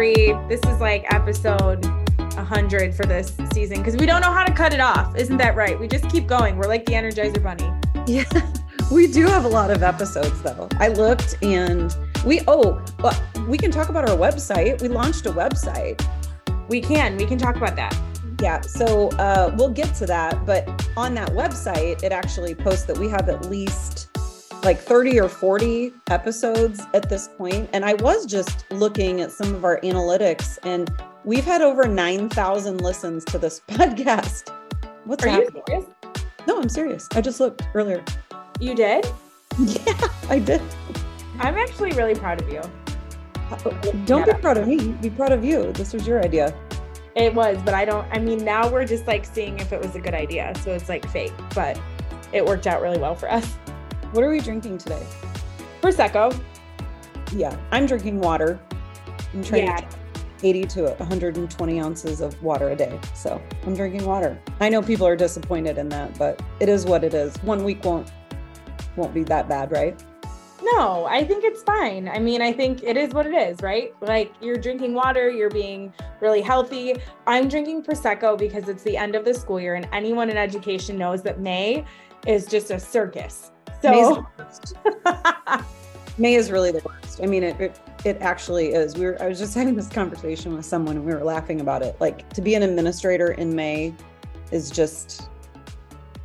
three. This is like episode 100 for this season because we don't know how to cut it off. Isn't that right? We just keep going. We're like the Energizer Bunny. Yeah, we do have a lot of episodes though. I looked and we, oh, well, we can talk about our website. We launched a website. We can. We can talk about that. Yeah, so uh, we'll get to that. But on that website, it actually posts that we have at least like 30 or 40 episodes at this point. And I was just looking at some of our analytics, and we've had over 9,000 listens to this podcast. What's Are happening? you serious? No, I'm serious. I just looked earlier. You did? Yeah, I did. I'm actually really proud of you. Don't Yeah. be proud of me. Be proud of you. This was your idea. It was, but I don't. I mean, now we're just like seeing if it was a good idea. So it's like fake, but it worked out really well for us. What are we drinking today? Prosecco. Yeah, I'm drinking water. I'm trying Yeah. to 80 to 120 ounces of water a day. So I'm drinking water. I know people are disappointed in that, but it is what it is. One week won't won't be that bad, right? No, I think it's fine. I mean, I think it is what it is, right? Like you're drinking water, you're being really healthy. I'm drinking Prosecco because it's the end of the school year, and anyone in education knows that May is just a circus. So. May is really the worst. I mean, it, it it actually is. We were I was just having this conversation with someone and we were laughing about it. Like to be an administrator in May is just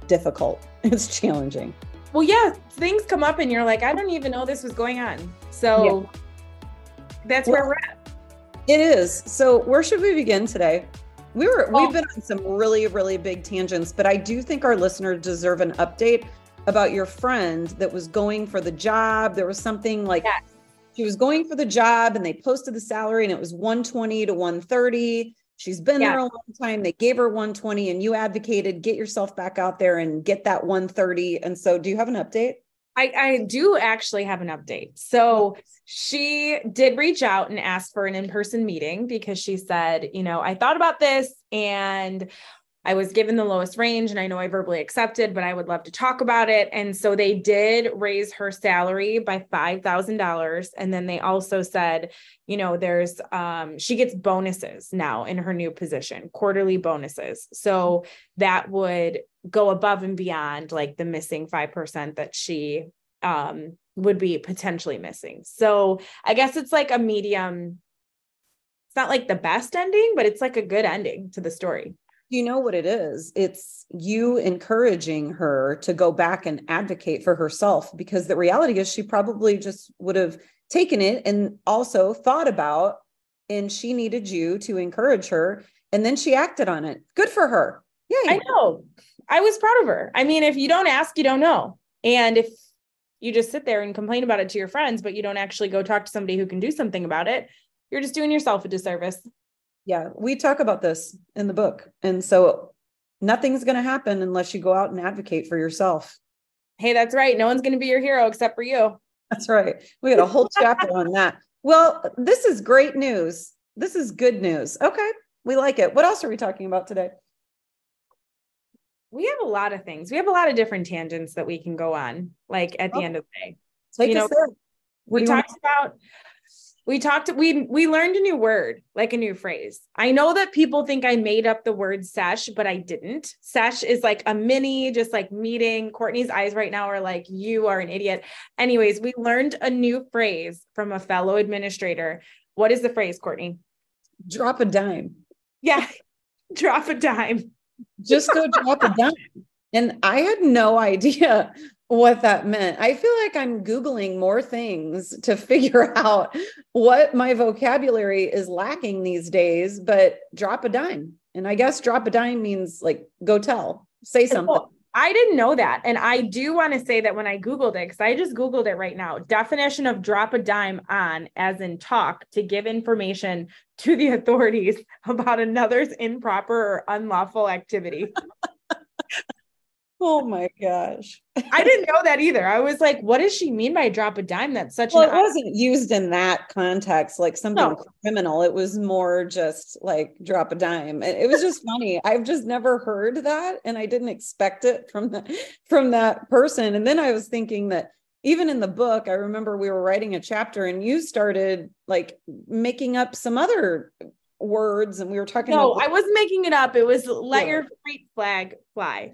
difficult. It's challenging. well, yeah, things come up, and you're like, I don't even know this was going on. So that's where we're at. It is. So where should we begin today? We were Well- we've been on some really really big tangents, but I do think our listeners deserve an update about your friend that was going for the job. There was something like Yes. she was going for the job and they posted the salary and it was 120 to 130. She's been there a long time. They gave her 120 and you advocated get yourself back out there and get that 130. And so do you have an update? I, I do actually have an update. So she did reach out and ask for an in person meeting because she said, you know, I thought about this and I was given the lowest range and I know I verbally accepted, but I would love to talk about it. And so they did raise her salary by $5,000. And then they also said, you know, there's, um, she gets bonuses now in her new position, quarterly bonuses. So that would go above and beyond like the missing 5% that she um would be potentially missing. So I guess it's like a medium it's not like the best ending, but it's like a good ending to the story. You know what it is it's you encouraging her to go back and advocate for herself because the reality is she probably just would have taken it and also thought about and she needed you to encourage her and then she acted on it good for her yeah I know. I was proud of her. I mean, if you don't ask, you don't know. And if you just sit there and complain about it to your friends, but you don't actually go talk to somebody who can do something about it, you're just doing yourself a disservice. Yeah we talk about this in the book and so nothing's going to happen unless you go out and advocate for yourself Hey, that's right. No one's going to be your hero except for you. That's right. We got a whole chapter on that. Well, this is great news. This is good news. Okay. We like it. What else are we talking about today? We have a lot of things. We have a lot of different tangents that we can go on, like at the Oh. end of the day. Take You us know, there. What we talked about we talked we we learned a new word like a new phrase. I know that people think i made up the word sesh but i didn't. Sesh is like a mini just like meeting. Courtney's eyes right now are like you are an idiot. Anyways we learned a new phrase from a fellow administrator. What is the phrase courtney? Drop a dime. yeah drop a dime. Just go drop a dime. And I had no idea what that meant. I feel like I'm Googling more things to figure out what my vocabulary is lacking these days, but drop a dime. And I guess drop a dime means like go tell, say something. I didn't know that. And I do want to say that when I Googled it, because I just Googled it right now definition of drop a dime on, as in talk, to give information to the authorities about another's improper or unlawful activity. Oh my gosh. I didn't know that either. I was like, what does she mean by drop a dime? That's such Well, it wasn't used in that context, like something No. criminal. It was more just like drop a dime. It, it was just funny. I've just never heard that, and I didn't expect it from the from that person. And then I was thinking that even in the book, I remember we were writing a chapter and you started like making up some other words and we were talking no, about I wasn't making it up. It was let your freak flag fly.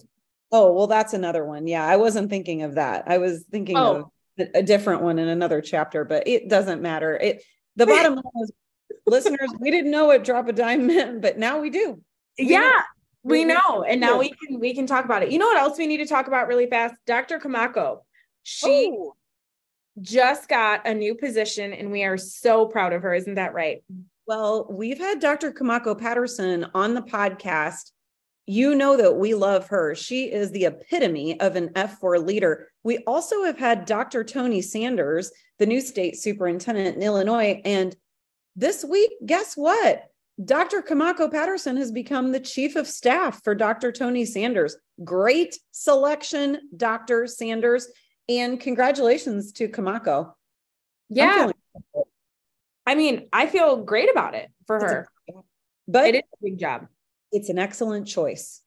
Oh, well, that's another one. Yeah, I wasn't thinking of that. I was thinking oh. of a different one in another chapter, but it doesn't matter. It the bottom line is listeners, we didn't know what drop a dime meant, but now we do. We yeah. Know. We know. And now we can we can talk about it. You know what else we need to talk about really fast? Dr. Kimako. She oh. just got a new position and we are so proud of her. Isn't that right? Well, we've had Dr. Kimako Patterson on the podcast. You know that we love her. She is the epitome of an F4 leader. We also have had Dr. Tony Sanders, the new state superintendent in Illinois. And this week, guess what? Dr. Kimako Patterson has become the chief of staff for Dr. Tony Sanders. Great selection, Dr. Sanders. And congratulations to Kimako. Yeah. I mean, I feel great about it for her. A, but it is a big job. It's an excellent choice.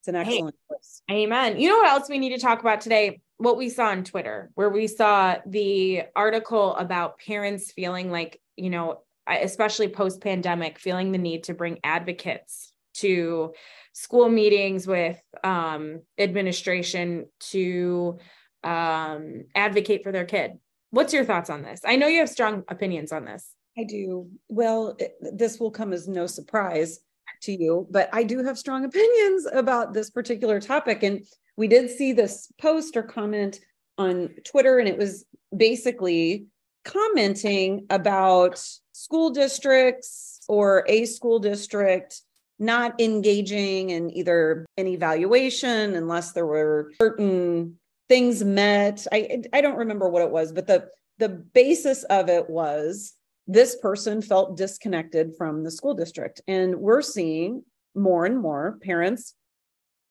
It's an excellent hey, choice. Amen. You know what else we need to talk about today? What we saw on Twitter, where we saw the article about parents feeling like, you know, especially post pandemic, feeling the need to bring advocates to school meetings with um, administration to um, advocate for their kid. What's your thoughts on this? I know you have strong opinions on this. I do. Well, this will come as no surprise to you, but I do have strong opinions about this particular topic. And we did see this post or comment on Twitter, and it was basically commenting about school districts or a school district not engaging in either an evaluation unless there were certain things met. I I don't remember what it was, but the the basis of it was this person felt disconnected from the school district. And we're seeing more and more parents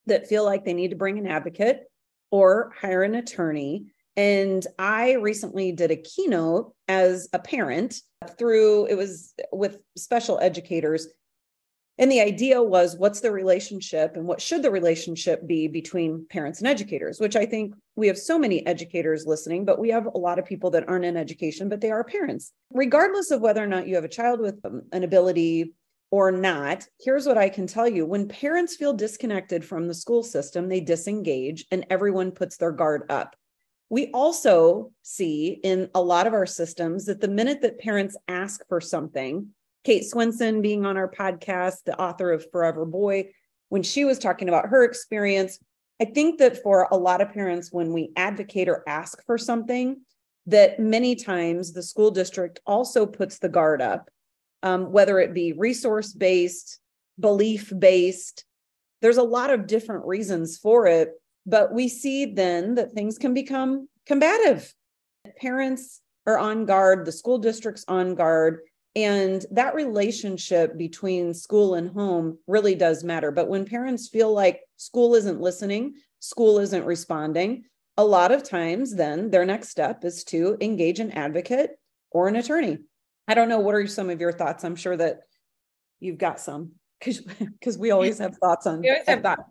that feel like they need to bring an advocate or hire an attorney. And I recently did a keynote as a parent through, it was with special educators and the idea was what's the relationship and what should the relationship be between parents and educators, which I think we have so many educators listening, but we have a lot of people that aren't in education, but they are parents. Regardless of whether or not you have a child with um, an ability or not, here's what I can tell you when parents feel disconnected from the school system, they disengage and everyone puts their guard up. We also see in a lot of our systems that the minute that parents ask for something, Kate Swenson being on our podcast, the author of Forever Boy, when she was talking about her experience, I think that for a lot of parents, when we advocate or ask for something, that many times the school district also puts the guard up, um, whether it be resource based, belief based. There's a lot of different reasons for it, but we see then that things can become combative. Parents are on guard, the school district's on guard, and that relationship between school and home really does matter. But when parents feel like school isn't listening, school isn't responding, a lot of times then their next step is to engage an advocate or an attorney. I don't know. What are some of your thoughts? I'm sure that you've got some because we always have thoughts on. We always have thoughts.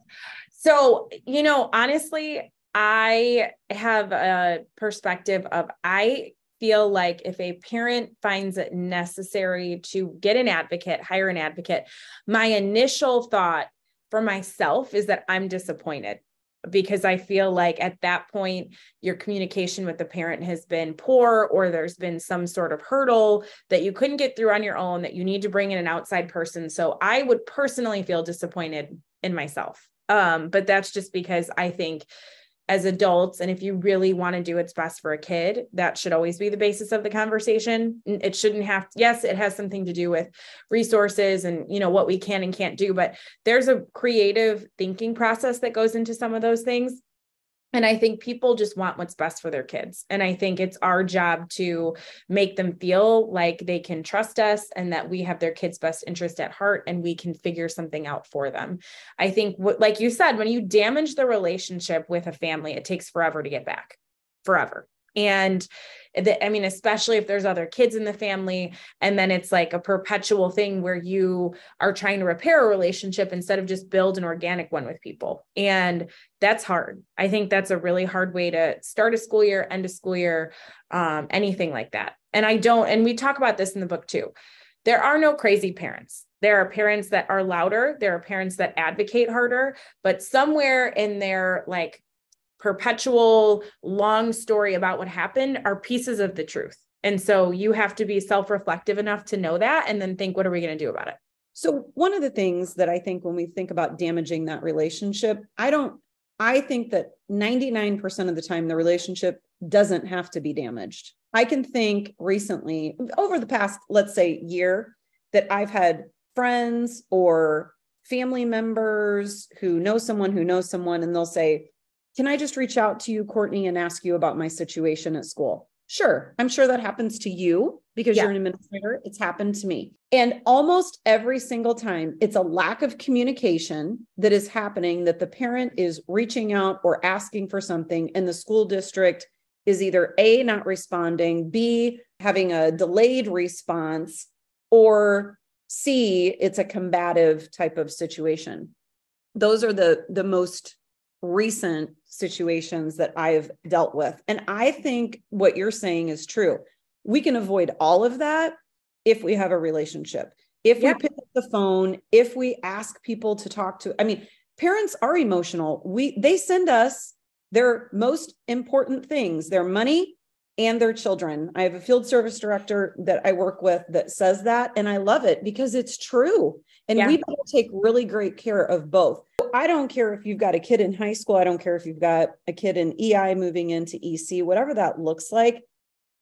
So you know, honestly, I have a perspective of I feel like if a parent finds it necessary to get an advocate, hire an advocate, my initial thought for myself is that I'm disappointed because I feel like at that point, your communication with the parent has been poor, or there's been some sort of hurdle that you couldn't get through on your own, that you need to bring in an outside person. So I would personally feel disappointed in myself. Um, but that's just because I think as adults and if you really want to do what's best for a kid that should always be the basis of the conversation. It shouldn't have to, yes it has something to do with resources and you know what we can and can't do but there's a creative thinking process that goes into some of those things and I think people just want what's best for their kids. And I think it's our job to make them feel like they can trust us and that we have their kids' best interest at heart and we can figure something out for them. I think, like you said, when you damage the relationship with a family, it takes forever to get back, forever. And the, I mean, especially if there's other kids in the family, and then it's like a perpetual thing where you are trying to repair a relationship instead of just build an organic one with people. And that's hard. I think that's a really hard way to start a school year, end a school year, um, anything like that. And I don't, and we talk about this in the book too. There are no crazy parents. There are parents that are louder. There are parents that advocate harder, but somewhere in their like perpetual long story about what happened are pieces of the truth. And so you have to be self reflective enough to know that and then think, what are we going to do about it? So, one of the things that I think when we think about damaging that relationship, I don't, I think that 99% of the time the relationship doesn't have to be damaged. I can think recently, over the past, let's say, year, that I've had friends or family members who know someone who knows someone, and they'll say, Can I just reach out to you, Courtney, and ask you about my situation at school? Sure. I'm sure that happens to you because yeah. you're an administrator. It's happened to me. And almost every single time, it's a lack of communication that is happening that the parent is reaching out or asking for something, and the school district is either A, not responding, B, having a delayed response, or C, it's a combative type of situation. Those are the, the most recent situations that I've dealt with. And I think what you're saying is true. We can avoid all of that if we have a relationship. If yeah. we pick up the phone, if we ask people to talk to, I mean, parents are emotional. We they send us their most important things, their money and their children. I have a field service director that I work with that says that, and I love it because it's true. And yeah. we take really great care of both. I don't care if you've got a kid in high school. I don't care if you've got a kid in EI moving into EC, whatever that looks like.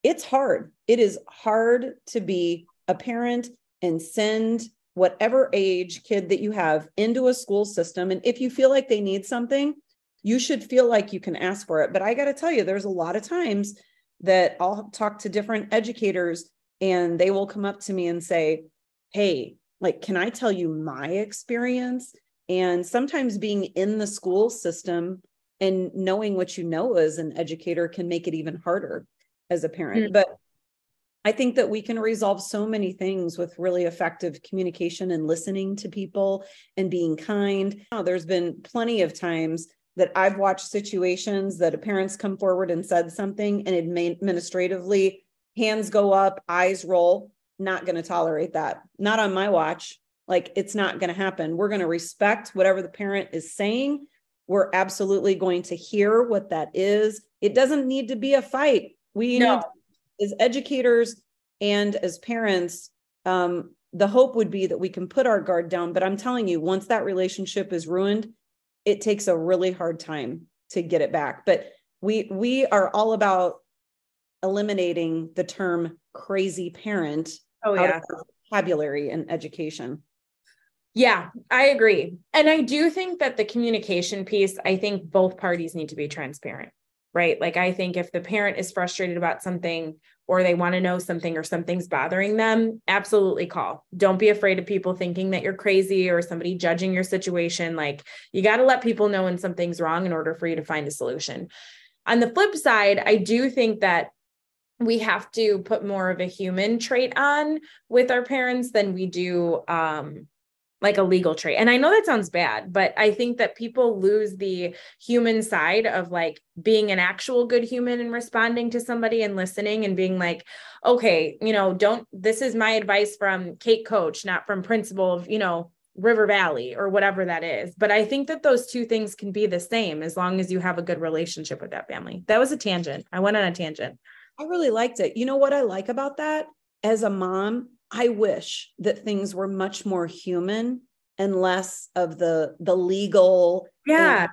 It's hard. It is hard to be a parent and send whatever age kid that you have into a school system. And if you feel like they need something, you should feel like you can ask for it. But I got to tell you, there's a lot of times that I'll talk to different educators and they will come up to me and say, Hey, like, can I tell you my experience? And sometimes being in the school system and knowing what you know as an educator can make it even harder as a parent. Mm-hmm. But I think that we can resolve so many things with really effective communication and listening to people and being kind. Now, there's been plenty of times that I've watched situations that a parent's come forward and said something and administratively hands go up, eyes roll, not going to tolerate that. Not on my watch. Like it's not going to happen. We're going to respect whatever the parent is saying. We're absolutely going to hear what that is. It doesn't need to be a fight. We no. need, as educators and as parents, um, the hope would be that we can put our guard down. But I'm telling you, once that relationship is ruined, it takes a really hard time to get it back. But we we are all about eliminating the term crazy parent oh yeah vocabulary and education yeah i agree and i do think that the communication piece i think both parties need to be transparent right like i think if the parent is frustrated about something or they want to know something or something's bothering them, absolutely call. Don't be afraid of people thinking that you're crazy or somebody judging your situation. Like you got to let people know when something's wrong in order for you to find a solution. On the flip side, I do think that we have to put more of a human trait on with our parents than we do um, like a legal trait. And I know that sounds bad, but I think that people lose the human side of like being an actual good human and responding to somebody and listening and being like, okay, you know, don't, this is my advice from Kate Coach, not from principal of, you know, River Valley or whatever that is. But I think that those two things can be the same as long as you have a good relationship with that family. That was a tangent. I went on a tangent. I really liked it. You know what I like about that? As a mom, I wish that things were much more human and less of the the legal. Yeah.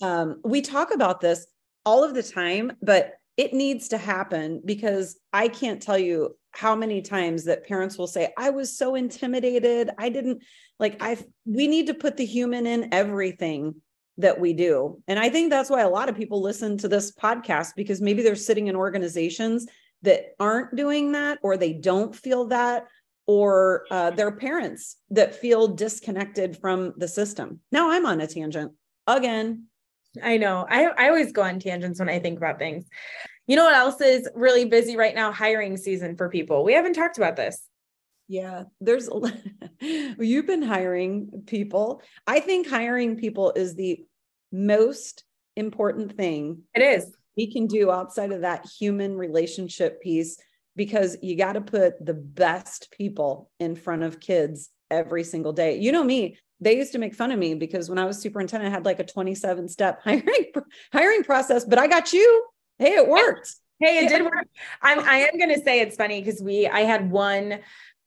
And, um, we talk about this all of the time, but it needs to happen because I can't tell you how many times that parents will say, I was so intimidated. I didn't like I we need to put the human in everything that we do. And I think that's why a lot of people listen to this podcast because maybe they're sitting in organizations that aren't doing that or they don't feel that or uh, their parents that feel disconnected from the system. Now I'm on a tangent again. I know. I, I always go on tangents when I think about things. You know what else is really busy right now? Hiring season for people. We haven't talked about this. Yeah, there's you've been hiring people. I think hiring people is the most important thing. It is. We can do outside of that human relationship piece because you got to put the best people in front of kids every single day. You know me, they used to make fun of me because when I was superintendent, I had like a 27 step hiring hiring process, but I got you. Hey, it worked. Hey, it did work. I'm I am gonna say it's funny because we I had one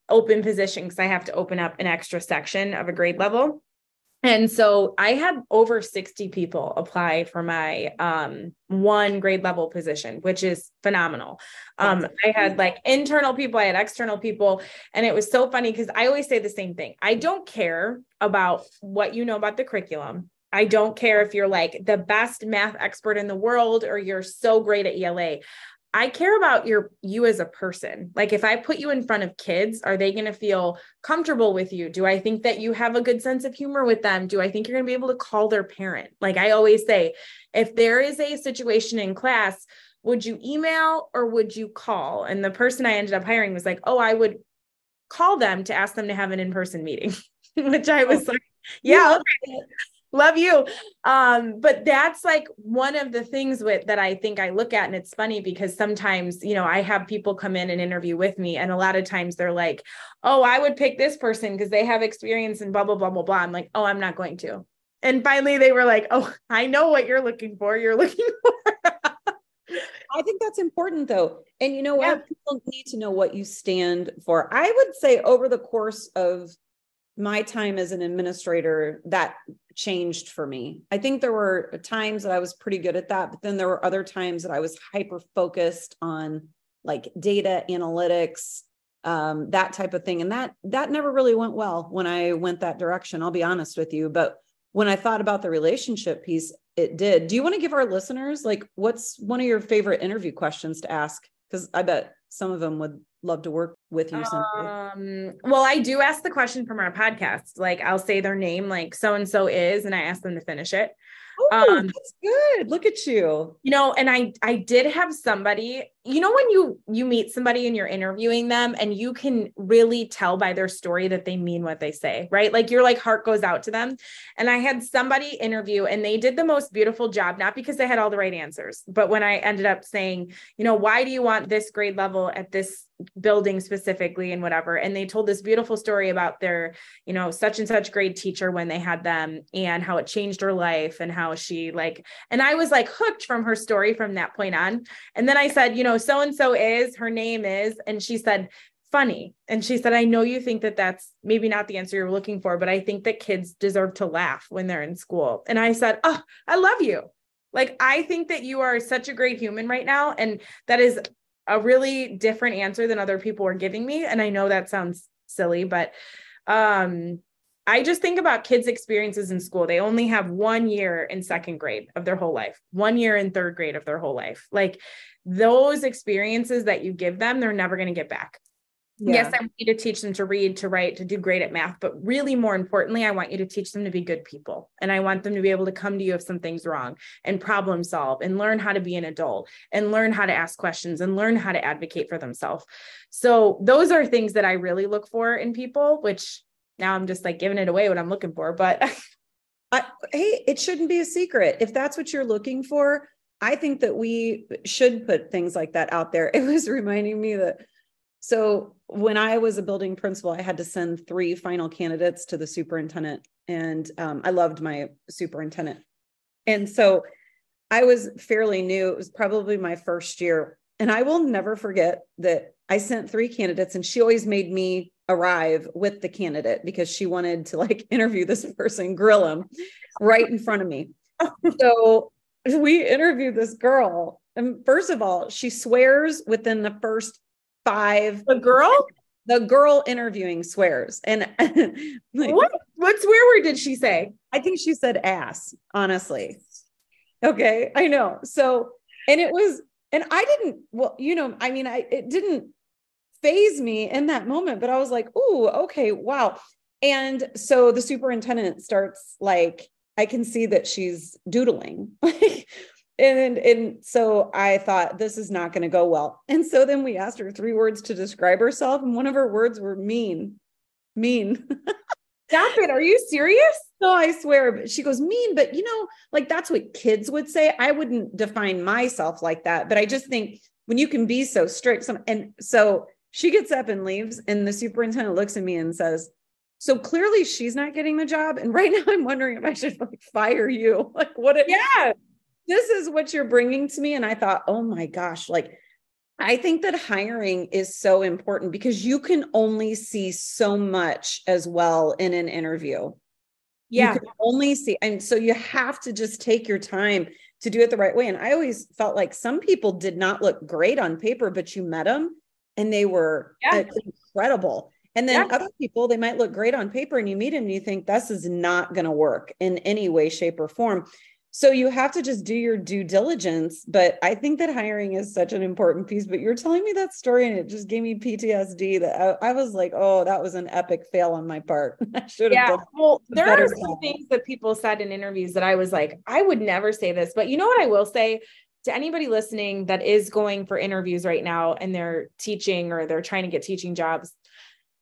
open position because I have to open up an extra section of a grade level. And so I had over 60 people apply for my um, one grade level position, which is phenomenal. Um, I had like internal people, I had external people. And it was so funny because I always say the same thing I don't care about what you know about the curriculum. I don't care if you're like the best math expert in the world or you're so great at ELA. I care about your you as a person. Like if I put you in front of kids, are they going to feel comfortable with you? Do I think that you have a good sense of humor with them? Do I think you're going to be able to call their parent? Like I always say, if there is a situation in class, would you email or would you call? And the person I ended up hiring was like, "Oh, I would call them to ask them to have an in-person meeting." Which I was oh, like, yeah, okay love you um but that's like one of the things with that i think i look at and it's funny because sometimes you know i have people come in and interview with me and a lot of times they're like oh i would pick this person because they have experience and blah blah blah blah blah i'm like oh i'm not going to and finally they were like oh i know what you're looking for you're looking for I think that's important though. And you know what? Yeah. People need to know what you stand for. I would say over the course of my time as an administrator, that changed for me. I think there were times that I was pretty good at that, but then there were other times that I was hyper focused on like data analytics, um, that type of thing, and that that never really went well when I went that direction. I'll be honest with you, but when I thought about the relationship piece, it did. Do you want to give our listeners like what's one of your favorite interview questions to ask? Because I bet some of them would love to work with you. Um, well, I do ask the question from our podcast. Like I'll say their name, like so and so is, and I ask them to finish it. Oh, um, that's good. Look at you. You know, and I I did have somebody, you know, when you you meet somebody and you're interviewing them and you can really tell by their story that they mean what they say, right? Like your like heart goes out to them. And I had somebody interview and they did the most beautiful job, not because they had all the right answers, but when I ended up saying, you know, why do you want this grade level at this building specifically and whatever and they told this beautiful story about their you know such and such grade teacher when they had them and how it changed her life and how she like and i was like hooked from her story from that point on and then i said you know so and so is her name is and she said funny. And she said i know you think that that's maybe not the answer you're looking for but i think that kids deserve to laugh when they're in school. And i said oh i love you. Like I think that you are such a great human right now and that is a really different answer than other people were giving me. And i know that sounds silly but um i just think about kids experiences in school. They only have one year in second grade of their whole life one year in third grade of their whole life. Like those experiences that you give them they're never going to get back yeah. Yes, I want you to teach them to read, to write, to do great at math, but really more importantly, I want you to teach them to be good people. And I want them to be able to come to you if something's wrong and problem solve and learn how to be an adult and learn how to ask questions and learn how to advocate for themselves. So those are things that I really look for in people, which now I'm just like giving it away what I'm looking for, but I, hey, it shouldn't be a secret. If that's what you're looking for, I think that we should put things like that out there. It was reminding me that so when I was a building principal, I had to send three final candidates to the superintendent, and um, I loved my superintendent. And so I was fairly new. It was probably my first year, and I will never forget that I sent three candidates, and she always made me arrive with the candidate because she wanted to like interview this person, grill him right in front of me. so we interviewed this girl. And first of all, she swears within the first five. The girl? The girl interviewing swears. And like, what what swear word did she say? I think she said ass, honestly. Okay. I know. So, and it was, and I didn't, well, you know, I mean, I it didn't phase me in that moment, but I was like, oh, okay, wow. And so the superintendent starts like I can see that she's doodling. and and so I thought this is not going to go well. And so then we asked her three words to describe herself, and one of her words were mean, mean. Stop it! Are you serious? No, I swear. But she goes mean, but you know, like that's what kids would say. I wouldn't define myself like that, but I just think when you can be so strict, some and so she gets up and leaves, and the superintendent looks at me and says, so clearly she's not getting the job. And right now I'm wondering if I should like fire you. Like what it, yeah this is what you're bringing to me. And I thought, oh my gosh, like, I think that hiring is so important because you can only see so much as well in an interview. Yeah. You can only see. And so you have to just take your time to do it the right way. And I always felt like some people did not look great on paper, but you met them and they were yeah. Uh, incredible. And then yeah. other people, they might look great on paper and you meet them and you think this is not going to work in any way, shape, or form. So you have to just do your due diligence. But I think that hiring is such an important piece. But you're telling me that story and it just gave me PTSD that I, I was like, oh, that was an epic fail on my part. I should have. Yeah. Well, there are some things that people said in interviews that I was like, I would never say this. But you know what I will say? to anybody listening that is going for interviews right now and they're teaching or they're trying to get teaching jobs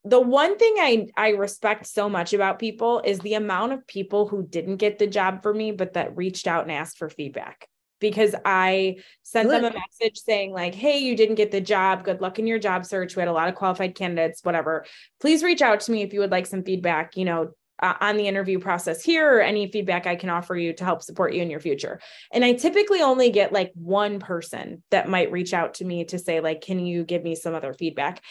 the one thing I I respect so much about people is the amount of people who didn't get the job for me, but that reached out and asked for feedback because I sent Good. them a message saying like, "Hey, you didn't get the job. Good luck in your job search. We had a lot of qualified candidates. Whatever. Please reach out to me if you would like some feedback. You know." Uh, on the interview process here or any feedback I can offer you to help support you in your future. And I typically only get like one person that might reach out to me to say like can you give me some other feedback?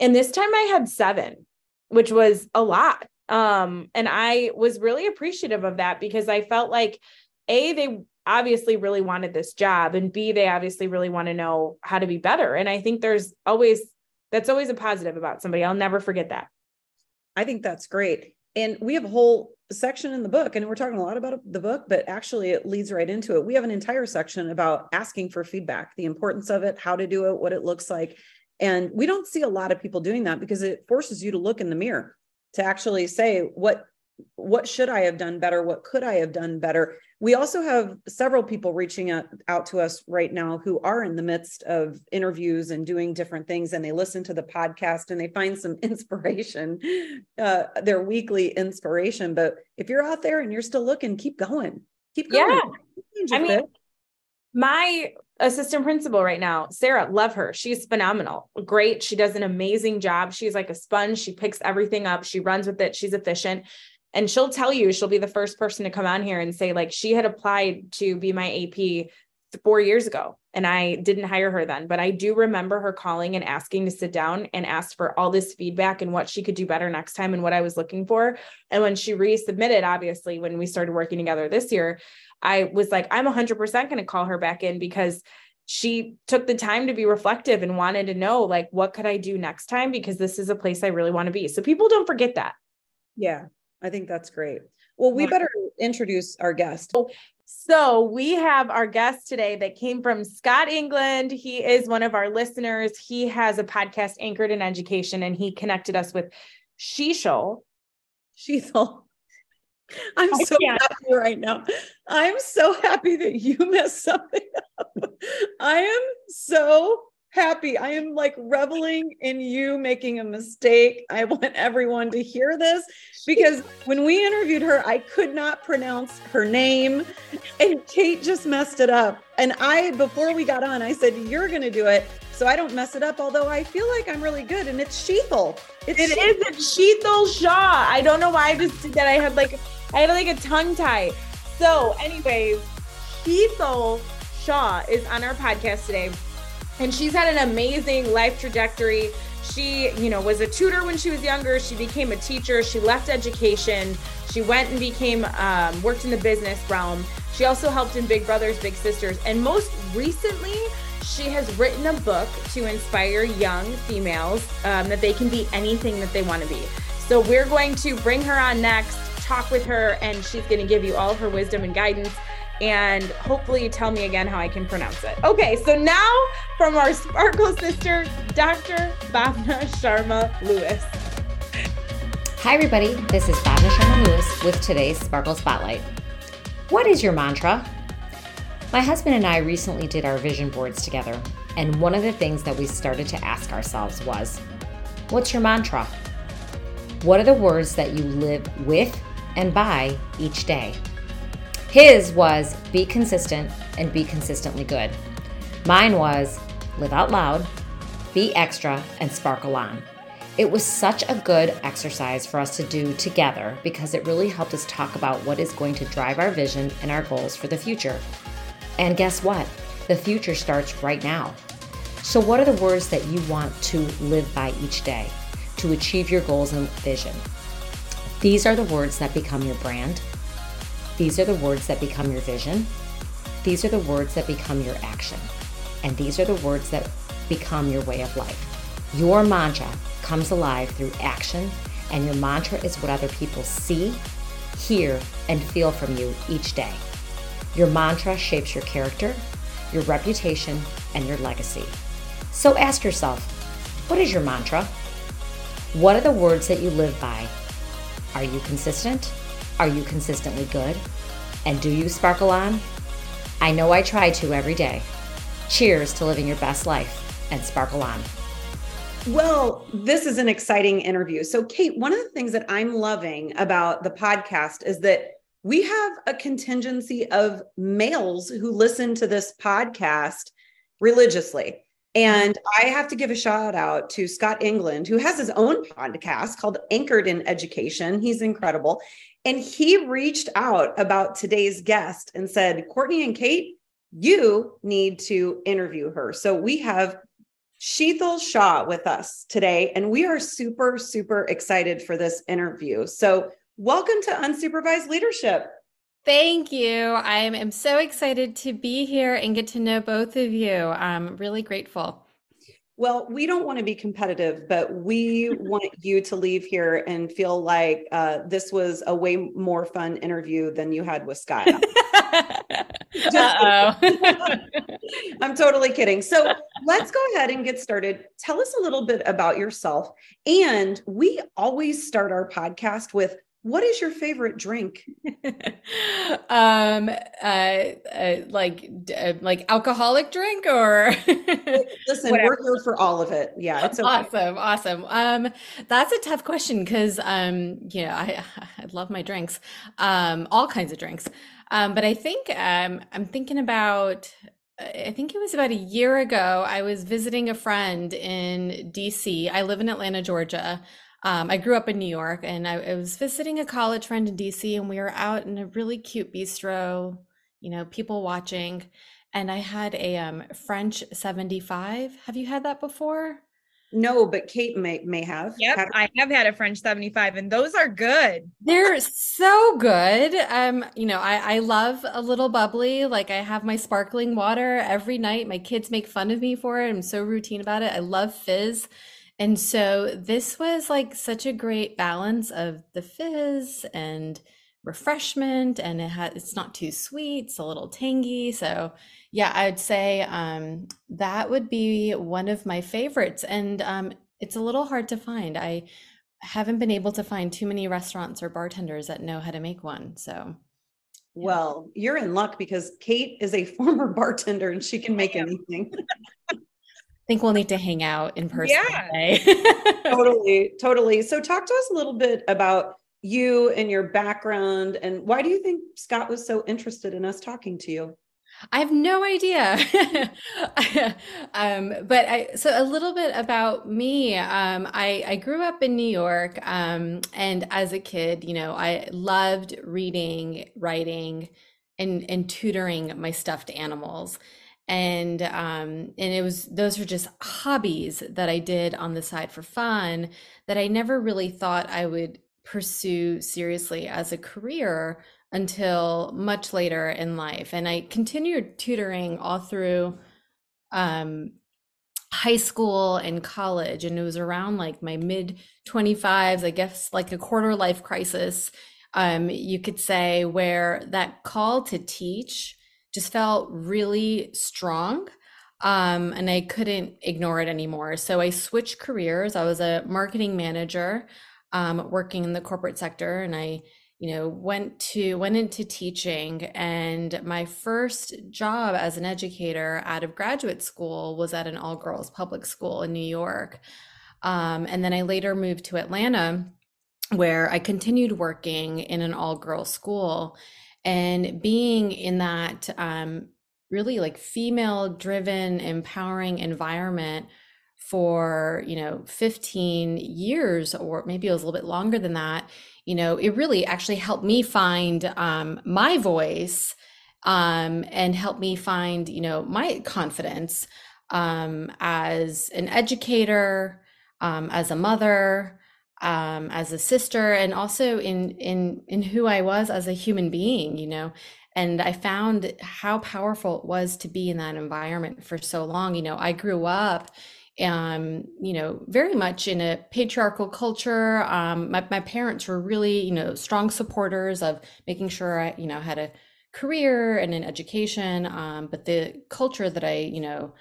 And this time I had seven, which was a lot. Um, and I was really appreciative of that because I felt like A, they obviously really wanted this job, and B, they obviously really want to know how to be better. And I think there's always that's always a positive about somebody. I'll never forget that. I think that's great. And we have a whole section in the book, and we're talking a lot about the book, but actually it leads right into it. We have an entire section about asking for feedback, the importance of it, how to do it, what it looks like. And we don't see a lot of people doing that because it forces you to look in the mirror to actually say what what should I have done better? What could I have done better? We also have several people reaching out, out to us right now who are in the midst of interviews and doing different things, and they listen to the podcast and they find some inspiration, uh, their weekly inspiration. But if you're out there and you're still looking, keep going. Keep going. Yeah. I mean, my assistant principal right now, Sarah, love her. She's phenomenal. Great. She does an amazing job. She's like a sponge. She picks everything up. She runs with it. She's efficient. And she'll tell you, she'll be the first person to come on here and say, like, she had applied to be my AP four years ago and I didn't hire her then, but I do remember her calling and asking to sit down and asked for all this feedback and what she could do better next time and what I was looking for. And when she resubmitted, obviously, when we started working together this year, I was like, I'm 100% going to call her back in because she took the time to be reflective and wanted to know, like, what could I do next time? Because this is a place I really want to be. So people don't forget that. Yeah, I think that's great. Well, we better introduce our guest. So we have our guest today that came from Scott, England. He is one of our listeners. He has a podcast anchored in education, and he connected us with Sheeshel. Sheethel. I'm so happy right now. I'm so happy that you messed something up. I am so happy. I am like reveling in you making a mistake. I want everyone to hear this because when we interviewed her, I could not pronounce her name and Kate just messed it up. And I, before we got on, I said, You're going to do it so I don't mess it up, although I feel like I'm really good. And it's Sheethel. It's it Sheethel. is Sheethel Shah. I don't know why I just did that. I had like I had like a tongue tie. So, anyways, Sheethel Shah is on our podcast today, and she's had an amazing life trajectory. She, you know, was a tutor when she was younger. She became a teacher. She left education. She went and became um, worked in the business realm. She also helped in Big Brothers Big Sisters, and most recently, she has written a book to inspire young females um, that they can be anything that they want to be. So we're going to bring her on next talk with her, and she's going to give you all her wisdom and guidance and hopefully tell me again how I can pronounce it. Okay, so now from our Sparkle sister, Dr. Bhavna Sharma Lewis. Hi, everybody. This is Bhavna Sharma Lewis with today's Sparkle Spotlight. What is your mantra? My husband and I recently did our vision boards together, and one of the things that we started to ask ourselves was What's your mantra? What are the words that you live with and by each day? His was be consistent and be consistently good. Mine was live out loud, be extra, and sparkle on. It was such a good exercise for us to do together because it really helped us talk about what is going to drive our vision and our goals for the future. And guess what? The future starts right now. So, what are the words that you want to live by each day to achieve your goals and vision? These are the words that become your brand. These are the words that become your vision. These are the words that become your action. And these are the words that become your way of life. Your mantra comes alive through action, and your mantra is what other people see, hear, and feel from you each day. Your mantra shapes your character, your reputation, and your legacy. So ask yourself what is your mantra? What are the words that you live by? Are you consistent? Are you consistently good? And do you sparkle on? I know I try to every day. Cheers to living your best life and sparkle on. Well, this is an exciting interview. So, Kate, one of the things that I'm loving about the podcast is that we have a contingency of males who listen to this podcast religiously. And I have to give a shout out to Scott England, who has his own podcast called Anchored in Education. He's incredible. And he reached out about today's guest and said, Courtney and Kate, you need to interview her. So we have Shetal Shah with us today, and we are super, super excited for this interview. So, welcome to Unsupervised Leadership. Thank you. I am so excited to be here and get to know both of you. I'm really grateful. Well, we don't want to be competitive, but we want you to leave here and feel like uh, this was a way more fun interview than you had with Scott. I'm totally kidding. So let's go ahead and get started. Tell us a little bit about yourself. And we always start our podcast with what is your favorite drink? um, uh, uh, like, uh, like alcoholic drink or listen, Whatever. we're here for all of it. Yeah. It's okay. awesome. Awesome. Um, that's a tough question. Cause, um, know, I, I love my drinks, um, all kinds of drinks. Um, but I think, um, I'm thinking about, I think it was about a year ago. I was visiting a friend in DC. I live in Atlanta, Georgia. Um, I grew up in New York and I, I, was visiting a college friend in DC and we were out in a really cute bistro, you know, people watching. And I had a um, French 75. Have you had that before? No, but Kate may may have. Yep, had- I have had a French 75 and those are good. They're so good. Um, you know, I, I love a little bubbly. Like I have my sparkling water every night. My kids make fun of me for it. I'm so routine about it. I love fizz. And so this was like such a great balance of the fizz and refreshment and it had it's not too sweet, it's a little tangy. So yeah, I'd say um, that would be one of my favorites. And um, it's a little hard to find. I haven't been able to find too many restaurants or bartenders that know how to make one. So well, you're in luck because Kate is a former bartender and she can make anything. think we'll need to hang out in person. Yeah. totally. Totally. So talk to us a little bit about you and your background and why do you think Scott was so interested in us talking to you? I have no idea. um, but I, so a little bit about me. Um, I, I grew up in New York. Um, and as a kid, you know, I loved reading, writing, and, and tutoring my stuffed animals and um and it was those were just hobbies that I did on the side for fun that I never really thought I would pursue seriously as a career until much later in life. And I continued tutoring all through um high school and college and it was around like my mid 25s I guess like a quarter life crisis um you could say where that call to teach just felt really strong. Um, and I couldn't ignore it anymore. So I switched careers. I was a marketing manager um, working in the corporate sector, and I you know went to went into teaching and my first job as an educator out of graduate school was at an all girls public school in new york um, and then i later moved to atlanta where i continued working in an all girls school and being in that um, really like female driven empowering environment for you know 15 years or maybe it was a little bit longer than that you know it really actually helped me find um, my voice um, and help me find you know my confidence um, as an educator um, as a mother um, as a sister and also in in in who i was as a human being you know and i found how powerful it was to be in that environment for so long you know i grew up um, you know, very much in a patriarchal culture. Um, my, my parents were really, you know, strong supporters of making sure I, you know, had a career and an education. Um, but the culture that I, you know,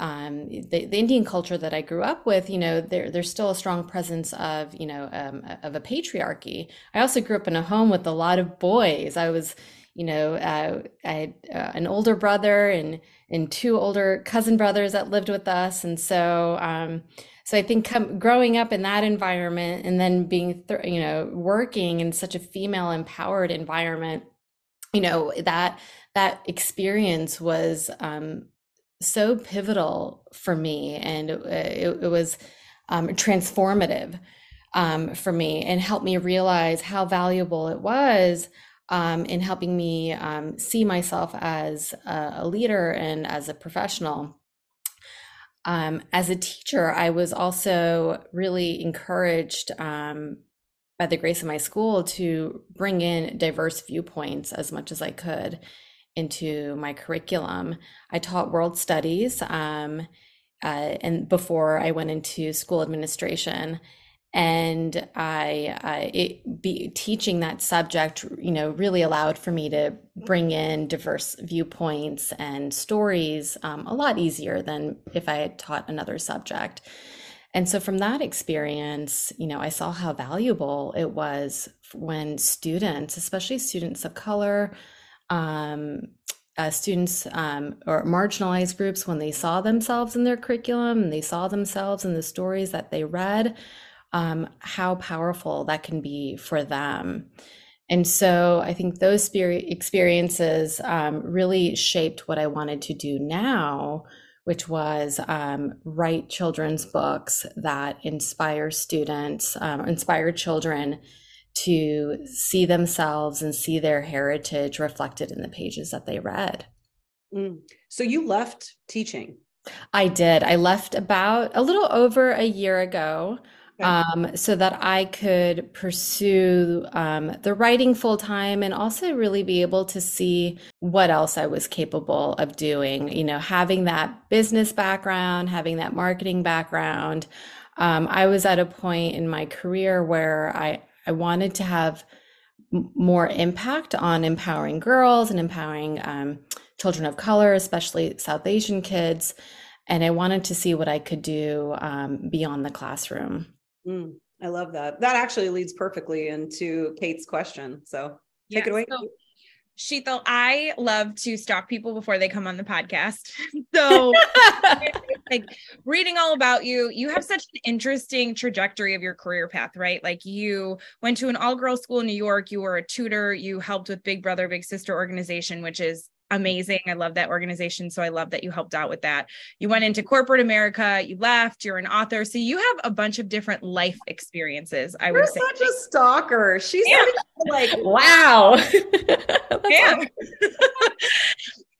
um, the, the Indian culture that I grew up with, you know, there, there's still a strong presence of, you know, um, of a patriarchy. I also grew up in a home with a lot of boys. I was, you know, uh, I had uh, an older brother and and two older cousin brothers that lived with us, and so um, so I think com- growing up in that environment and then being th- you know working in such a female empowered environment, you know that that experience was um, so pivotal for me, and it, it, it was um, transformative um, for me and helped me realize how valuable it was um, in helping me um, see myself as a, a, leader and as a professional. Um, as a teacher, I was also really encouraged um, by the grace of my school to bring in diverse viewpoints as much as I could into my curriculum. I taught world studies um, uh, and before I went into school administration and I, it, be teaching that subject, you know, really allowed for me to bring in diverse viewpoints and stories um, a lot easier than if I had taught another subject. And so from that experience, you know, I saw how valuable it was when students, especially students of color, uh, students um, or marginalized groups, when they saw themselves in their curriculum and they saw themselves in the stories that they read, um, how powerful that can be for them. And so I think those experiences um, really shaped what I wanted to do now, which was um, write children's books that inspire students, um, inspire children to see themselves and see their heritage reflected in the pages that they read. Mm. So you left teaching. I did. I left about a little over a year ago um, so that I could pursue um, the writing full time and also really be able to see what else I was capable of doing. You know, having that business background, having that marketing background. Um, I was at a point in my career where I, I wanted to have more impact on empowering girls and empowering um, children of color, especially South Asian kids. And I wanted to see what I could do um, beyond the classroom. Mm, I love that. That actually leads perfectly into Kate's question. So take yeah, it away. So- Shetal, I love to stalk people before they come on the podcast. So, like reading all about you, you have such an interesting trajectory of your career path, right? Like you went to an all girls school in New York, you were a tutor, you helped with Big Brother, Big Sister organization, which is amazing. I love that organization. So I love that you helped out with that. You went into corporate America, you left, you're an author. So you have a bunch of different life experiences. I You're would say. such a stalker. She's yeah. like, wow. yeah.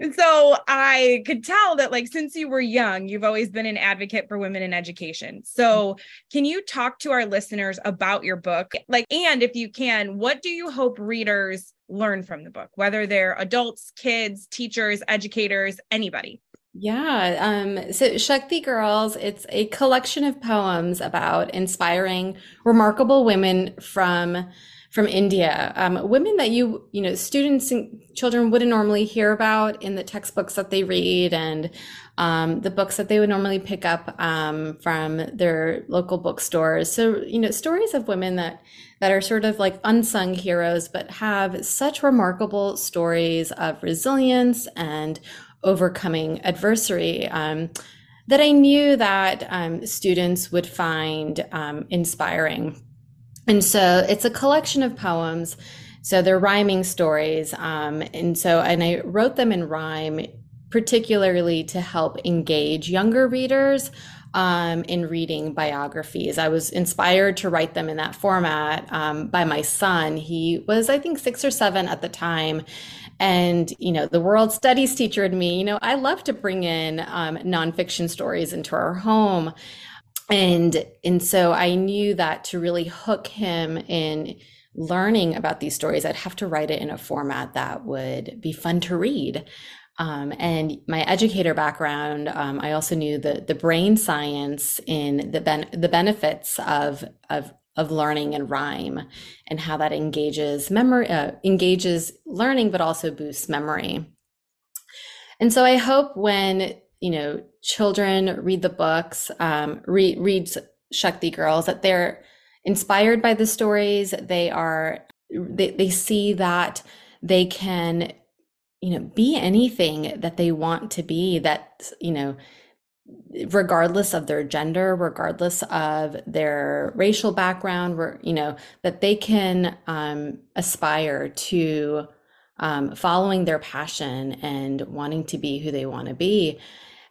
and so I could tell that, like, since you were young, you've always been an advocate for women in education. So, mm-hmm. can you talk to our listeners about your book? Like, and if you can, what do you hope readers learn from the book, whether they're adults, kids, teachers, educators, anybody? Yeah. Um, so Shakti Girls, it's a collection of poems about inspiring, remarkable women from from India, um, women that you you know students and children wouldn't normally hear about in the textbooks that they read and um, the books that they would normally pick up um, from their local bookstores. So you know stories of women that that are sort of like unsung heroes, but have such remarkable stories of resilience and overcoming adversity. Um, that I knew that um, students would find um, inspiring. And so it's a collection of poems. So they're rhyming stories. Um, and so, and I wrote them in rhyme, particularly to help engage younger readers um, in reading biographies. I was inspired to write them in that format um, by my son. He was, I think, six or seven at the time. And, you know, the world studies teacher in me, you know, I love to bring in um, nonfiction stories into our home. And, and so I knew that to really hook him in learning about these stories, I'd have to write it in a format that would be fun to read. Um, and my educator background, um, I also knew the the brain science in the ben- the benefits of of of learning and rhyme and how that engages memory uh, engages learning but also boosts memory. And so i hope when you know children read the books um, read read shakti girls that they're inspired by the stories they are they, they see that they can you know be anything that they want to be that you know regardless of their gender regardless of their racial background you know that they can um, aspire to um, following their passion and wanting to be who they want to be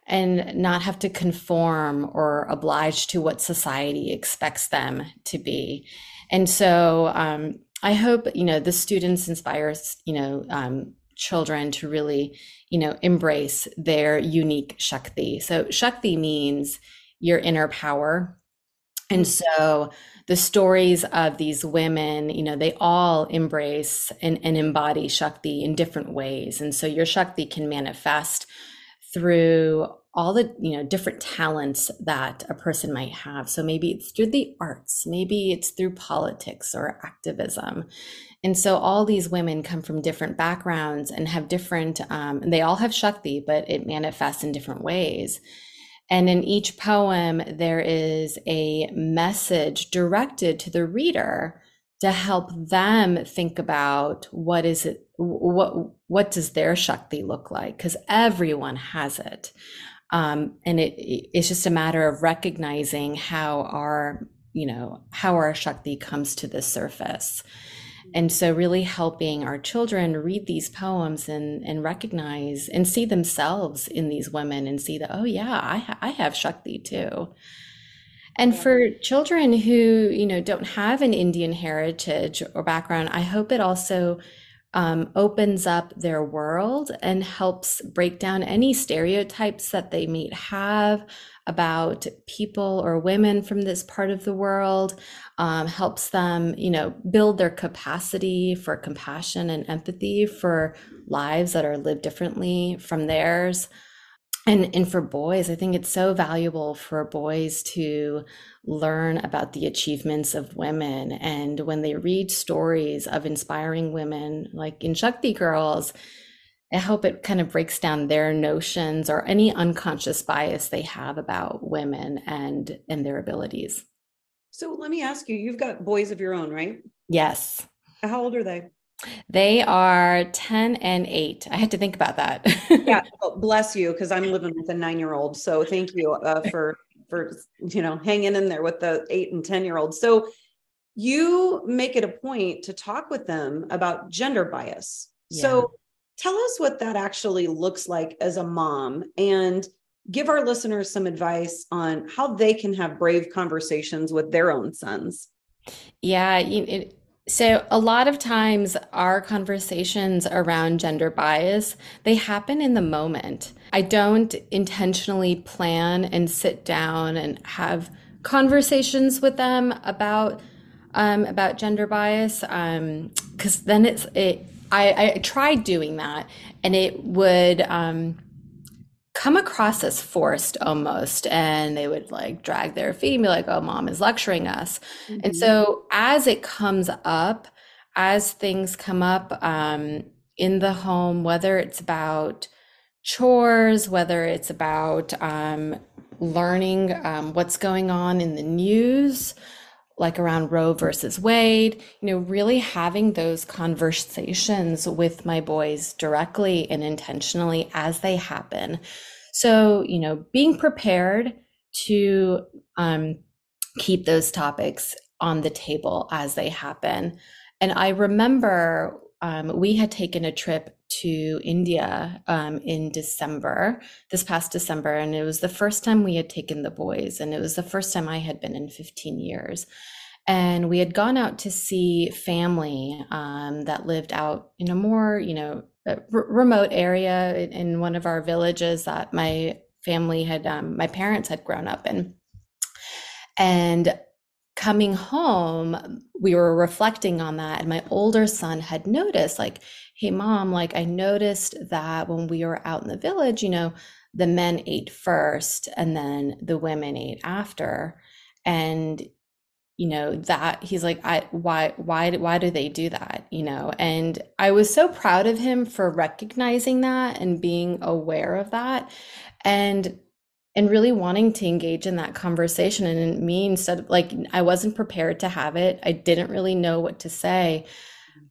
and not have to conform or oblige to what society expects them to be. And so um, i hope you know the students inspires you know um, children to really, you know, embrace their unique Shakti. So Shakti means your inner power. And mm. so the stories of these women, you know, they all embrace and, and embody Shakti in different ways. And so your Shakti can manifest through all the you know different talents that a person might have so maybe it's through the arts maybe it's through politics or activism and so all these women come from different backgrounds and have different, um, they all have Shakti, but it manifests in different ways. And in each poem, there is a message directed to the reader to help them think about what is it, what, what does their Shakti look like? Because everyone has it. Um, and it, it's just a matter of recognizing how our, you know, how our Shakti comes to the surface and so really helping our children read these poems and and recognize and see themselves in these women and see that oh yeah i i have shakti too. And for children who you know don't have an indian heritage or background i hope it also um, opens up their world and helps break down any stereotypes that they may have about people or women from this part of the world, um, helps them, you know, build their capacity for compassion and empathy for lives that are lived differently from theirs. And, and for boys, I think it's so valuable for boys to learn about the achievements of women. And when they read stories of inspiring women, like in Shakti Girls, I hope it kind of breaks down their notions or any unconscious bias they have about women and and their abilities. So let me ask you, you've got boys of your own, right? Yes. How old are they? They are 10 and 8. I had to think about that. yeah, well, bless you because I'm living with a 9-year-old. So thank you uh, for for you know hanging in there with the 8 and 10 year olds. So you make it a point to talk with them about gender bias. Yeah. So Tell us what that actually looks like as a mom and give our listeners some advice on how they can have brave conversations with their own sons. Yeah, it, so a lot of times our conversations around gender bias, they happen in the moment. I don't intentionally plan and sit down and have conversations with them about um, about gender bias because um, then it's it I, I tried doing that and it would um, come across as forced almost. And they would like drag their feet and be like, oh, mom is lecturing us. Mm-hmm. And so as it comes up, as things come up um, in the home, whether it's about chores, whether it's about um, learning um, what's going on in the news, like around Roe versus Wade, you know, really having those conversations with my boys directly and intentionally as they happen. So, you know, being prepared to um, keep those topics on the table as they happen. And I remember um, we had taken a trip to India um, in December, this past December, and it was the first time we had taken the boys, and it was the first time I had been in 15 years. And we had gone out to see family um, that lived out in a more, you know, r- remote area in, in, one of our villages that my family had, um, my parents had grown up in. And coming home, we were reflecting on that. And my older son had noticed, like, hey, mom, like, I noticed that when we were out in the village, you know, the men ate first and then the women ate after. And, you know, that he's like, I, why, why, why do they do that? You know, and I was so proud of him for recognizing that and being aware of that. And and really wanting to engage in that conversation and me instead of like i wasn't prepared to have it i didn't really know what to say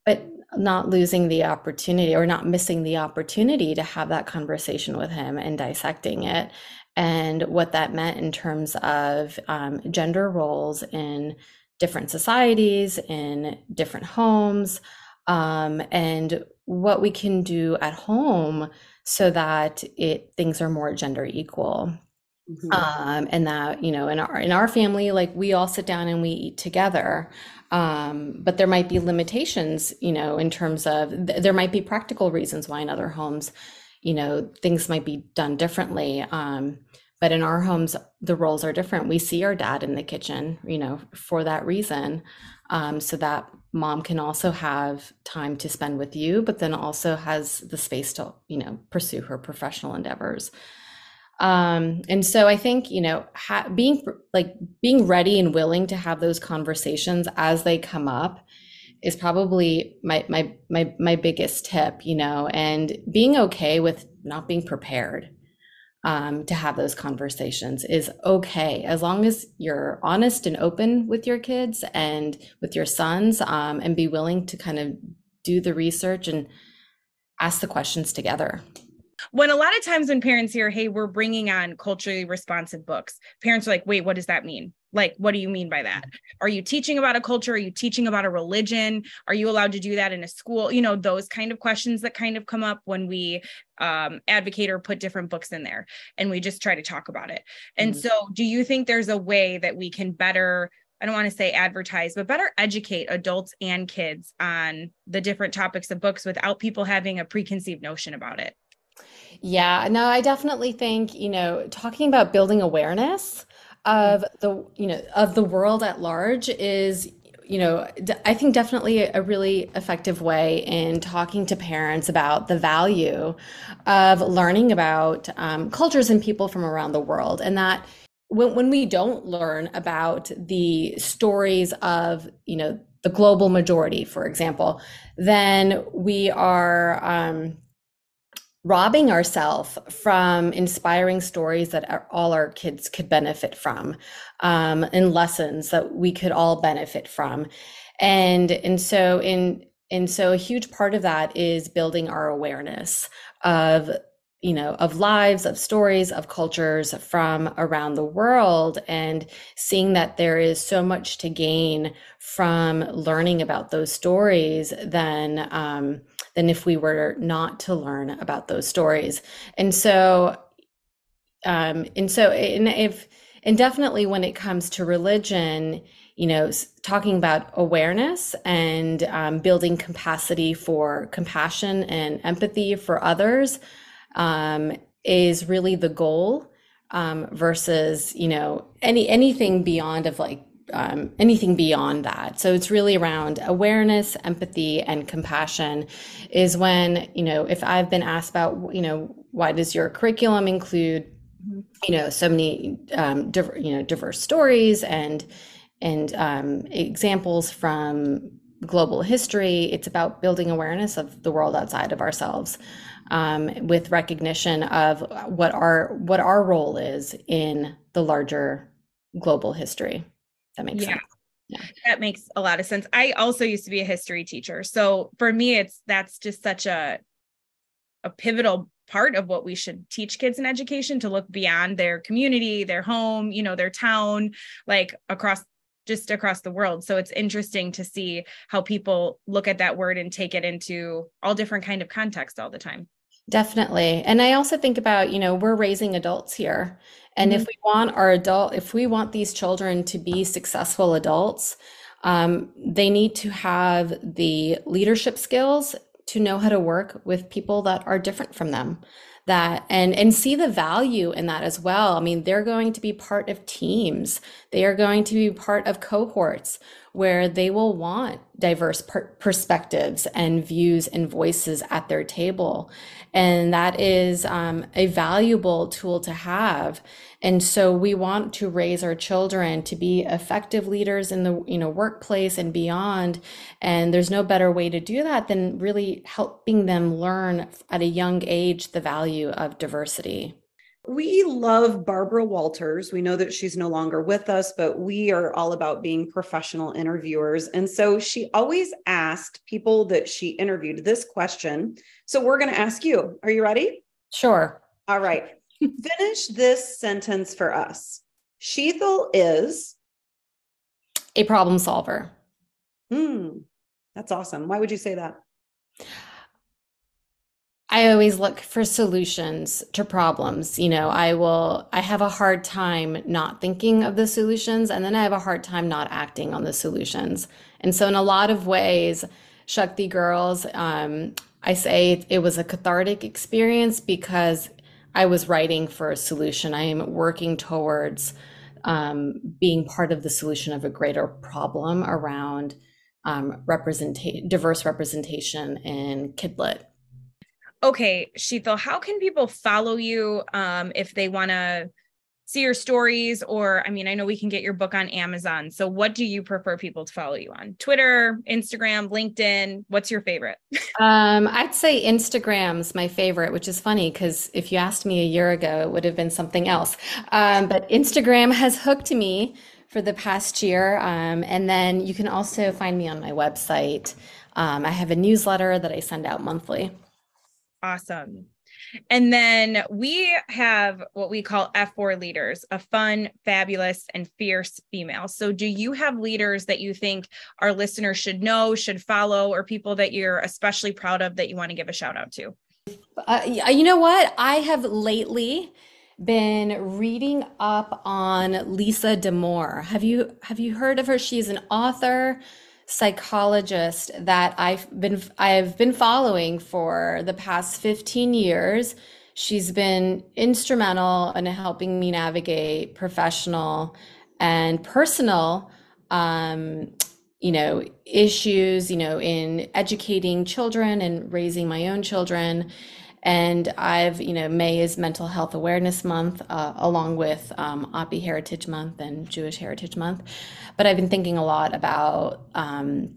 but not losing the opportunity or not missing the opportunity to have that conversation with him and dissecting it. And what that meant in terms of um, gender roles in different societies in different homes um, and what we can do at home so that it things are more gender equal. Mm-hmm. Um, and that you know in our in our family like we all sit down and we eat together um, but there might be limitations you know in terms of th- there might be practical reasons why in other homes you know things might be done differently. Um, but in our homes the roles are different. We see our dad in the kitchen you know for that reason. Um, so that mom can also have time to spend with you but then also has the space to you know pursue her professional endeavors um and so i think you know ha- being like being ready and willing to have those conversations as they come up is probably my my my my biggest tip you know and being okay with not being prepared um, to have those conversations is okay as long as you're honest and open with your kids and with your sons um, and be willing to kind of do the research and ask the questions together when a lot of times when parents hear, hey, we're bringing on culturally responsive books, parents are like, wait, what does that mean? Like, what do you mean by that? Are you teaching about a culture? Are you teaching about a religion? Are you allowed to do that in a school? You know, those kind of questions that kind of come up when we um, advocate or put different books in there and we just try to talk about it. And mm-hmm. so, do you think there's a way that we can better? I don't want to say advertise, but better educate adults and kids on the different topics of books without people having a preconceived notion about it. Yeah, no, I definitely think, you know, talking about building awareness of the, you know, of the world at large is you know, I think definitely a really effective way in talking to parents about the value of learning about um, cultures and people from around the world. And that when, when we don't learn about the stories of, you know, the global majority, for example, then we are, um, robbing ourselves from inspiring stories that our, all our kids could benefit from um, and lessons that we could all benefit from. And and so in and so a huge part of that is building our awareness of you know of lives of stories of cultures from around the world and seeing that there is so much to gain from learning about those stories than um, than if we were not to learn about those stories. And so, um, and so, and if, and definitely when it comes to religion, you know, talking about awareness and um, building capacity for compassion and empathy for others um, is really the goal um, versus, you know, any anything beyond of like um, anything beyond that. So it's really around awareness, empathy, and compassion. Is when you know if I've been asked about you know why does your curriculum include you know so many um, you know diverse stories and and um, examples from global history. It's about building awareness of the world outside of ourselves, um, with recognition of what our what our role is in the larger global history. That makes yeah. sense. Yeah. That makes a lot of sense. I also used to be a history teacher. So for me, it's that's just such a a pivotal part of what we should teach kids in education to look beyond their community, their home, you know, their town, like across just across the world. So it's interesting to see how people look at that word and take it into all different kind of contexts all the time. Definitely. And I also think about, you know, we're raising adults here. And mm-hmm. if we want our adult, if we want these children to be successful adults, um, they need to have the leadership skills to know how to work with people that are different from them. That and and see the value in that as well. I mean they're going to be part of teams. They are going to be part of cohorts where they will want diverse per- perspectives and views and voices at their table. And that is um, a valuable tool to have. And so we want to raise our children to be effective leaders in the you know workplace and beyond. And there's no better way to do that than really helping them learn at a young age the value of diversity we love Barbara Walters. We know that she's no longer with us, but we are all about being professional interviewers. And so she always asked people that she interviewed this question. So we're going to ask you. Are you ready? Sure. All right. Finish this sentence for us. Shetal is a problem solver. Hmm. That's awesome. Why would you say that? I always look for solutions to problems. You know, I will, I have a hard time not thinking of the solutions, and then I have a hard time not acting on the solutions. And so, in a lot of ways, Shakti Girls, um, I say it was a cathartic experience because I was writing for a solution. I am working towards um, being part of the solution of a greater problem around um, diverse representation in Kidlit. Okay, Shetal, how can people follow you um, if they want to see your stories? Or i mean i know we can get your book on amazon so what do you prefer people to follow you on? Twitter instagram linkedin? What's your favorite? Um, i'd say instagram's my favorite which is funny because if you asked me a year ago it would have been something else. Um, but instagram has hooked me for the past year um, and then you can also find me on my website. Um, i have a newsletter that i send out monthly awesome and then we have what we call F4 leaders, a fun, fabulous, and fierce female. So, do you have leaders that you think our listeners should know, should follow, or people that you're especially proud of that you want to give a shout out to? Uh, you know what? I have lately been reading up on Lisa Damour. Have you have you heard of her? She's an author psychologist that I've been I've been following for the past 15 years. She's been instrumental in helping me navigate professional and personal um, you know issues you know in educating children and raising my own children and I've, you know, May is Mental Health Awareness Month, uh, along with um, AAPI Heritage Month and Jewish Heritage Month. But I've been thinking a lot about um,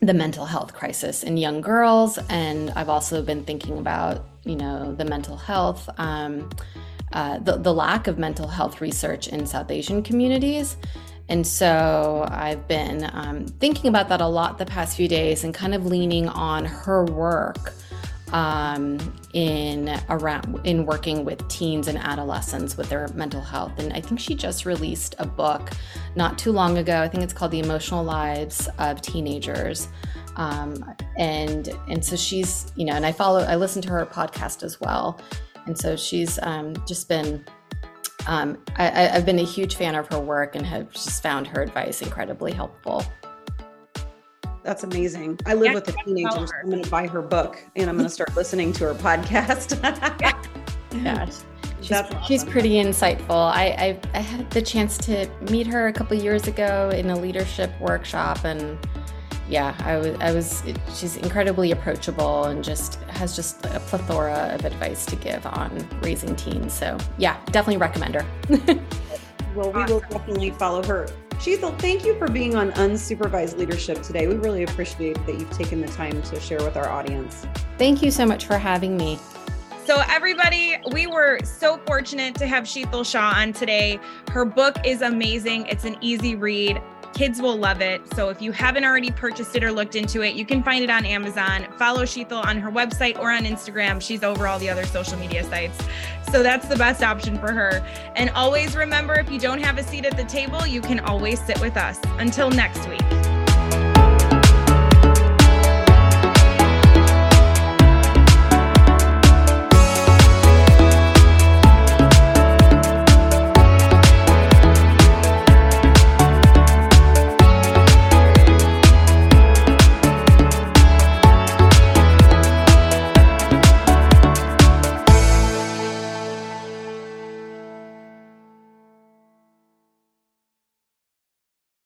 the mental health crisis in young girls, and I've also been thinking about, you know, the mental health, um, uh, the, the lack of mental health research in South Asian communities. And so I've been um, thinking about that a lot the past few days and kind of leaning on her work um, in around in working with teens and adolescents with their mental health. And I think she just released a book not too long ago. I think it's called The Emotional Lives of Teenagers. Um, and and so she's you know, and I follow, I listen to her podcast as well, and so she's um, just been. Um, I, I've been a huge fan of her work and have just found her advice incredibly helpful. That's amazing. I live yeah, with a teenager. So I'm going to buy her book and I'm going to start listening to her podcast. yeah. She's, awesome. she's pretty insightful. I, I, I had the chance to meet her a couple years ago in a leadership workshop, and yeah, I was I was she's incredibly approachable and just has just a plethora of advice to give on raising teens. So yeah, definitely recommend her. well, we will definitely follow her Shetal, thank you for being on Unsupervised Leadership today. We really appreciate that you've taken the time to share with our audience. Thank you so much for having me. So, everybody, we were so fortunate to have Shetal Shah on today. Her book is amazing, it's an easy read. Kids will love it. So if you haven't already purchased it or looked into it, you can find it on Amazon. Follow Shetal on her website or on Instagram. She's over all the other social media sites. So that's the best option for her. And always remember if you don't have a seat at the table, you can always sit with us. Until next week.